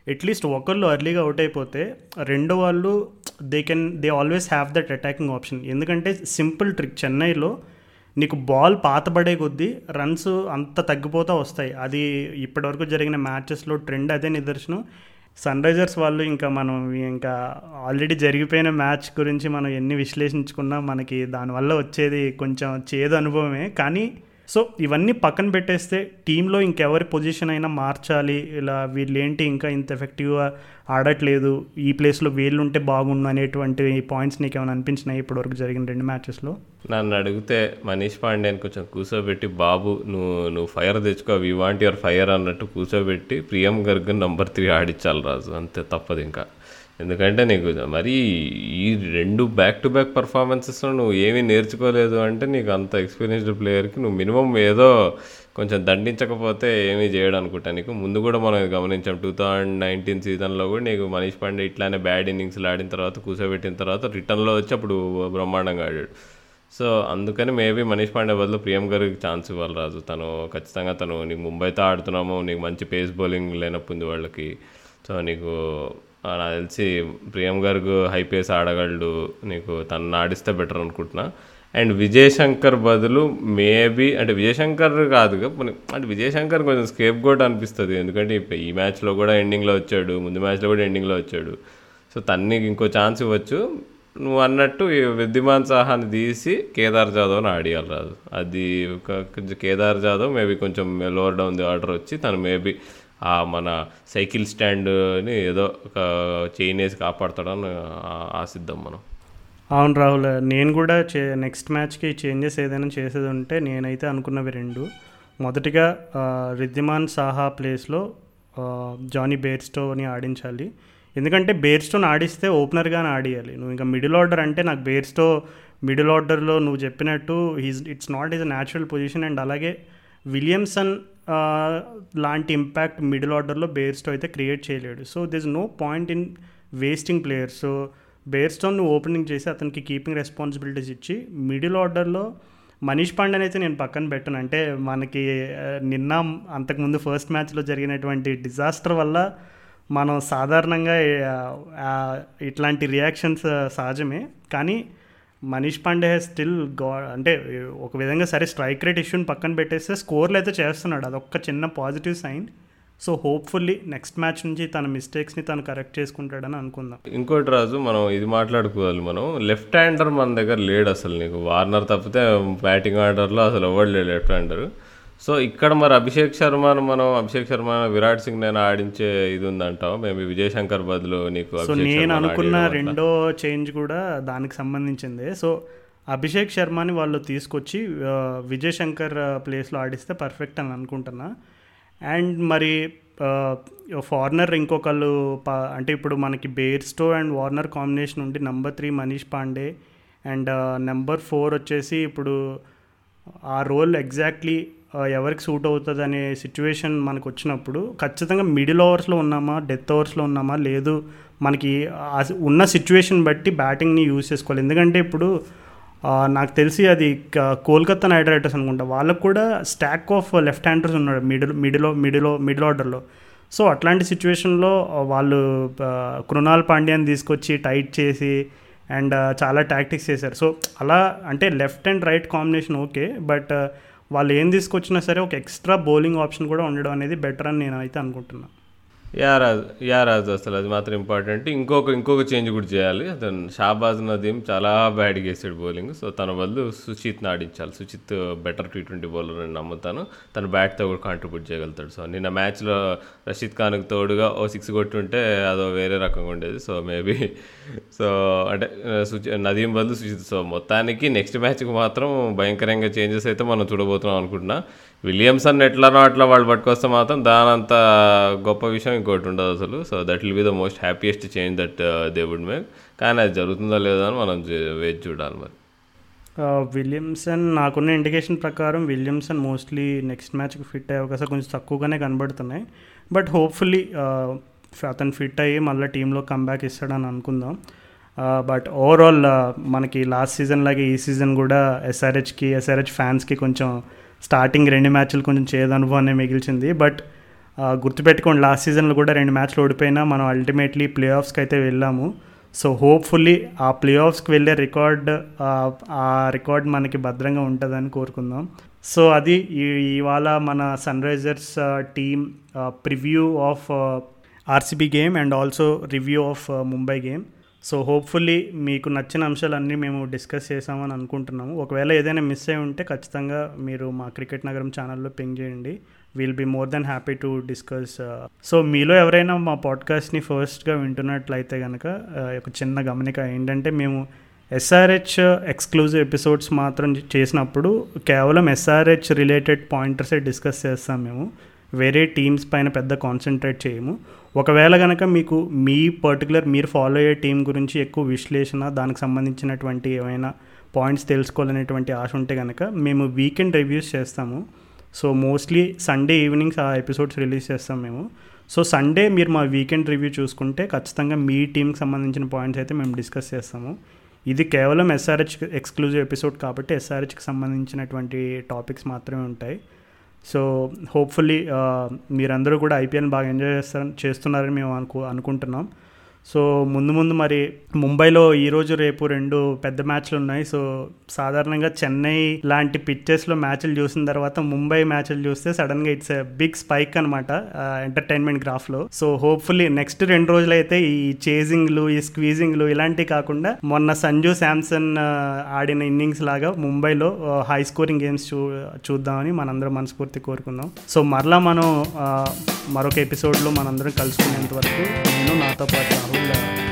అట్లీస్ట్ ఒకళ్ళు అర్లీగా అవుట్ అయిపోతే రెండో వాళ్ళు they can they always have that attacking option ఎందుకంటే సింపుల్ ట్రిక్ చెన్నైలో నీకు బాల్ పాతబడే కొద్దీ రన్స్ అంత తగ్గిపోతూ వస్తాయి. అది ఇప్పటివరకు జరిగిన మ్యాచెస్లో ట్రెండ్ అదే నిదర్శనం. సన్ రైజర్స్ వాళ్ళు ఇంకా మనం ఇంకా ఆల్రెడీ జరిగిపోయిన మ్యాచ్ గురించి మనం ఎన్ని విశ్లేషించుకున్నా మనకి దానివల్ల వచ్చేది కొంచెం చేదు అనుభవమే. కానీ సో ఇవన్నీ పక్కన పెట్టేస్తే టీంలో ఇంకెవరి పొజిషన్ అయినా మార్చాలి. ఇలా వీళ్ళేంటి ఇంకా ఇంత ఎఫెక్టివ్గా ఆడట్లేదు? ఈ ప్లేస్లో వీళ్ళు ఉంటే బాగుండు అనేటువంటి పాయింట్స్ నీకు ఏమైనా అనిపించినాయి ఇప్పటివరకు జరిగిన రెండు మ్యాచెస్లో? నన్ను అడిగితే మనీష్ పాండేని కొంచెం కూర్చోబెట్టి బాబు నువ్వు నువ్వు ఫైర్ తెచ్చుకో వీ వాంట్ యువర్ ఫైర్ అన్నట్టు కూర్చోబెట్టి ప్రియం గర్గ్ నంబర్ త్రీ ఆడించాలి రాజు. అంతే తప్పదు ఇంకా ఎందుకంటే నీకు మరి ఈ రెండు బ్యాక్ టు బ్యాక్ పర్ఫార్మెన్సెస్లో నువ్వు ఏమీ నేర్చుకోలేదు అంటే నీకు అంత ఎక్స్పీరియన్స్డ్ ప్లేయర్కి నువ్వు మినిమం ఏదో కొంచెం దండించకపోతే ఏమీ చేయడం అనుకుంటా. నీకు ముందు కూడా మనం గమనించాం. టూ థౌజండ్ నైన్టీన్ సీజన్లో కూడా నీకు మనీష్ పాండే ఇట్లానే బ్యాడ్ ఇన్నింగ్స్లు ఆడిన తర్వాత కూర్చోబెట్టిన తర్వాత రిటర్న్లో వచ్చి అప్పుడు బ్రహ్మాండంగా ఆడాడు. సో అందుకని మేబీ మనీష్ పాండే బదులు ప్రియం గారికి ఛాన్స్ ఇవ్వాలి రాజు. తను ఖచ్చితంగా తను నీకు ముంబైతో ఆడుతున్నాము నీకు మంచి పేస్ బౌలింగ్ లేనప్పుడు ఉంది వాళ్ళకి. సో నీకు నాకు తెలిసి ప్రియం గారు హైపేస్ ఆడగలడు నీకు తను ఆడిస్తే బెటర్ అనుకుంటున్నా. అండ్ విజయశంకర్ బదులు మేబీ అంటే విజయశంకర్ శంకర్ అంటే విజయశంకర్ కొంచెం స్కేప్ గోట్ అనిపిస్తుంది. ఎందుకంటే ఈ మ్యాచ్లో కూడా ఎండింగ్లో వచ్చాడు ముందు మ్యాచ్లో కూడా ఎండింగ్లో వచ్చాడు. సో తనకి ఇంకో ఛాన్స్ ఇవ్వచ్చు. నువ్వు అన్నట్టు విద్యమాన్ సాహాన్ని తీసి కేదార్ జాదవ్ని ఆడియాలి రాదు. అది ఒక కొంచెం కేదార్ జాదవ్ మేబీ కొంచెం లోవర్ డౌన్ ది ఆర్డర్ వచ్చి తను మేబీ ఆ మన సైకిల్ స్టాండ్ని ఏదో ఒక చైన్ వేసి కాపాడతాడని ఆశిద్దాం మనం. అవును రాహుల్ నేను కూడా చే నెక్స్ట్ మ్యాచ్కి చేంజెస్ ఏదైనా చేసేది ఉంటే నేనైతే అనుకున్నవి రెండు. మొదటిగా రిద్దిమాన్ సాహా ప్లేస్లో జానీ బేర్స్టోని ఆడించాలి. ఎందుకంటే బేర్స్టోని ఆడిస్తే ఓపెనర్గానే ఆడియాలి. నువ్వు ఇంకా మిడిల్ ఆర్డర్ అంటే నాకు బేర్స్టో మిడిల్ ఆర్డర్లో నువ్వు చెప్పినట్టు he's it's not is a natural position and అలాగే విలియమ్సన్ లాంటి ఇంపాక్ట్ మిడిల్ ఆర్డర్లో బేర్స్టో అయితే క్రియేట్ చేయలేడు. So this no point in wasting players so Bairstow నువ్వు ఓపెనింగ్ చేసి అతనికి కీపింగ్ రెస్పాన్సిబిలిటీస్ ఇచ్చి మిడిల్ ఆర్డర్లో మనీష్ పాండేని అయితే నేను పక్కన పెట్టను. అంటే మనకి నిన్న అంతకుముందు ఫస్ట్ మ్యాచ్లో జరిగినటువంటి డిజాస్టర్ వల్ల మనం సాధారణంగా ఇట్లాంటి రియాక్షన్స్ సహజమే. కానీ మనీష్ పాండే స్టిల్గా అంటే ఒక విధంగా సరే స్ట్రైక్ రేట్ ఇష్యూని పక్కన పెట్టేస్తే స్కోర్లు అయితే చేస్తున్నాడు. అదొక్క చిన్న positive sign so hopefully next match నుంచి తన మిస్టేక్స్ని తను కరెక్ట్ చేసుకుంటాడని అనుకుందాం. ఇంకోటి రాజు మనం ఇది మాట్లాడుకోవాలి మనం. లెఫ్ట్ హ్యాండర్ మన దగ్గర లేడు అసలు నీకు. వార్నర్ తప్పితే బ్యాటింగ్ ఆర్డర్లో అసలు ఎవరు లేడు లెఫ్ట్ హ్యాండర్ సో ఇక్కడ మరి అభిషేక్ శర్మను మనం అభిషేక్ శర్మ విరాట్ సింగ్ నేను ఆడించే ఇది ఉందంటావు మేబీ విజయ్ శంకర్ బదులు నీకు సో నేను అనుకున్న. రెండో చేంజ్ కూడా దానికి సంబంధించిందే. సో అభిషేక్ శర్మని వాళ్ళు తీసుకొచ్చి ఆ, విజయ్ శంకర్ ప్లేస్లో ఆడిస్తే పర్ఫెక్ట్ అని అనుకుంటున్నా. అండ్ మరి ఫార్నర్ ఇంకొకళ్ళు పా- అంటే ఇప్పుడు మనకి బేర్స్టో అండ్ వార్నర్ కాంబినేషన్ ఉండి number three Manish Pandey and number four వచ్చేసి ఇప్పుడు ఆ రోల్ ఎగ్జాక్ట్లీ ఎవరికి సూట్ అవుతుంది అనే సిచ్యువేషన్ మనకు వచ్చినప్పుడు ఖచ్చితంగా మిడిల్ ఓవర్స్లో ఉన్నామా డెత్ ఓవర్స్లో ఉన్నామా లేదు మనకి ఉన్న సిచ్యువేషన్ బట్టి బ్యాటింగ్ని యూజ్ చేసుకోవాలి. ఎందుకంటే ఇప్పుడు నాకు తెలిసి అది కోల్కతా నైట్ రైడర్స్ అనుకుంటా వాళ్ళకు కూడా స్టాక్ ఆఫ్ లెఫ్ట్ హ్యాండర్స్ ఉన్నాడు మిడిల్ మిడిల్ మిడిల్ మిడిల్ ఆర్డర్లో సో అట్లాంటి సిచ్యువేషన్లో వాళ్ళు కృణాల్ పాండ్యాన్ని తీసుకొచ్చి టైట్ చేసి అండ్ చాలా టాక్టిక్స్ చేశారు. సో అలా అంటే left and right combination okay but వాళ్ళు ఏం తీసుకొచ్చినా సరే ఒక ఎక్స్ట్రా బౌలింగ్ ఆప్షన్ కూడా ఉండడం అనేది బెటర్ అని నేను అయితే అనుకుంటున్నాను యా రాజు యా అసలు అది మాత్రం ఇంపార్టెంట్ ఇంకొక ఇంకొక చేంజ్ కూడా చేయాలి. అతను షాబాజ్ నదీం చాలా బ్యాడ్గా వేసాడు బౌలింగ్ సో తన బదులు సుచిత్ని ఆడించాలి. Suchith better T twenty bowler అని నమ్ముతాను. తన బ్యాట్తో కూడా కాంట్రిబ్యూట్ చేయగలుగుతాడు. సో నిన్న మ్యాచ్లో రషీద్ ఖాన్కి తోడుగా ఓ సిక్స్ కొట్టుంటే అదో వేరే రకంగా ఉండేది. సో మేబీ సో అంటే సుచి నదీం బదులు సుచిత్. సో మొత్తానికి నెక్స్ట్ మ్యాచ్కి మాత్రం భయంకరంగా చేంజెస్ అయితే మనం చూడబోతున్నాం అనుకుంటున్నా. విలియమ్సన్ ఎట్లానో అట్లా వాళ్ళు పట్టుకొస్తే మాత్రం దానంత గొప్ప విషయం ఇంకోటి ఉండదు అసలు. So that will be the most happiest change that they would make కానీ అది జరుగుతుందో లేదో అని మనం వేచి చూడాలి మరి. Uh, విలియమ్సన్ నాకున్న ఇండికేషన్ ప్రకారం విలియమ్సన్ మోస్ట్లీ నెక్స్ట్ మ్యాచ్కి ఫిట్ అయ్యే అవకాశం కొంచెం తక్కువగానే కనబడుతున్నాయి. బట్ హోప్ఫుల్లీ uh, అతను ఫిట్ అయ్యి మళ్ళీ టీంలో కమ్బ్యాక్ ఇస్తాడని అనుకుందాం. Uh, బట్ ఓవరాల్ మనకి లాస్ట్ సీజన్ లాగే ఈ సీజన్ కూడా ఎస్ఆర్హెచ్కి ఎస్ఆర్హెచ్ ఫ్యాన్స్కి కొంచెం స్టార్టింగ్ రెండు మ్యాచ్లు కొంచెం చేదు అనుభవాన్ని మిగిల్చింది. బట్ గుర్తుపెట్టుకోండి లాస్ట్ సీజన్లో కూడా రెండు మ్యాచ్లు ఓడిపోయినా మనం అల్టిమేట్లీ ప్లే ఆఫ్స్కి అయితే వెళ్ళాము. సో హోప్ఫుల్లీ ఆ ప్లే ఆఫ్స్కి వెళ్ళే రికార్డ్ ఆ రికార్డ్ మనకి భద్రంగా ఉంటుందని కోరుకుందాం. సో అది ఇవాళ మన Sunrisers team preview of RCB game and also review of Mumbai game so hopefully మీకు నచ్చిన అంశాలన్నీ మేము డిస్కస్ చేసామని అనుకుంటున్నాము. ఒకవేళ ఏదైనా మిస్ అయి ఉంటే ఖచ్చితంగా మీరు మా క్రికెట్ నగరం ఛానల్లో పింగ్ చేయండి. Will be more than happy to discuss so మీలో ఎవరైనా మా పాడ్కాస్ట్ని ఫస్ట్గా వింటున్నట్లయితే కనుక uh, ఒక చిన్న గమనిక ఏంటంటే మేము ఎస్ఆర్హెచ్ ఎక్స్క్లూజివ్ ఎపిసోడ్స్ మాత్రం చేసినప్పుడు కేవలం ఎస్ఆర్హెచ్ రిలేటెడ్ పాయింటర్సే డిస్కస్ చేస్తాం మేము. వేరే టీమ్స్ పైన పెద్ద కాన్సన్ట్రేట్ చేయము. ఒకవేళ కనుక మీకు మీ పర్టికులర్ మీరు ఫాలో అయ్యే టీం గురించి ఎక్కువ విశ్లేషణ దానికి సంబంధించినటువంటి ఏమైనా పాయింట్స్ తెలుసుకోవాలనేటువంటి ఆశ ఉంటే కనుక మేము వీకెండ్ రివ్యూస్ చేస్తాము. సో మోస్ట్లీ సండే ఈవినింగ్స్ ఆ ఎపిసోడ్స్ రిలీజ్ చేస్తాం మేము. సో సండే మీరు మా వీకెండ్ రివ్యూ చూసుకుంటే ఖచ్చితంగా మీ టీంకి సంబంధించిన పాయింట్స్ అయితే మేము డిస్కస్ చేస్తాము. ఇది కేవలం ఎస్ఆర్హెచ్ ఎక్స్క్లూజివ్ ఎపిసోడ్ కాబట్టి ఎస్ఆర్హెచ్కి సంబంధించినటువంటి టాపిక్స్ మాత్రమే ఉంటాయి. సో హోప్ఫుల్లీ మీరందరూ కూడా ఐపీఎల్ బాగా ఎంజాయ్ చేస్తారని చేస్తున్నారని మేము అనుకు అనుకుంటున్నాం. సో ముందు ముందు మరి ముంబైలో ఈరోజు రేపు రెండు పెద్ద మ్యాచ్లు ఉన్నాయి. సో సాధారణంగా చెన్నై లాంటి పిచ్చెస్లో మ్యాచ్లు చూసిన తర్వాత ముంబై మ్యాచ్లు చూస్తే సడన్గా ఇట్స్ బిగ్ స్పైక్ అనమాట ఎంటర్టైన్మెంట్ గ్రాఫ్లో. సో హోప్ఫుల్లీ నెక్స్ట్ రెండు రోజులు అయితే ఈ చేజింగ్లు ఈ స్క్వీజింగ్లు ఇలాంటివి కాకుండా మొన్న సంజు శాంసన్ ఆడిన ఇన్నింగ్స్ లాగా ముంబైలో హై స్కోరింగ్ గేమ్స్ చూ చూద్దామని మనందరం మనస్ఫూర్తి కోరుకుందాం. సో మరలా మనం మరొక ఎపిసోడ్లో మనందరం కలుసుకునేంత వరకు నేను నాతో పాటు రాహుల్ గుడ్ బై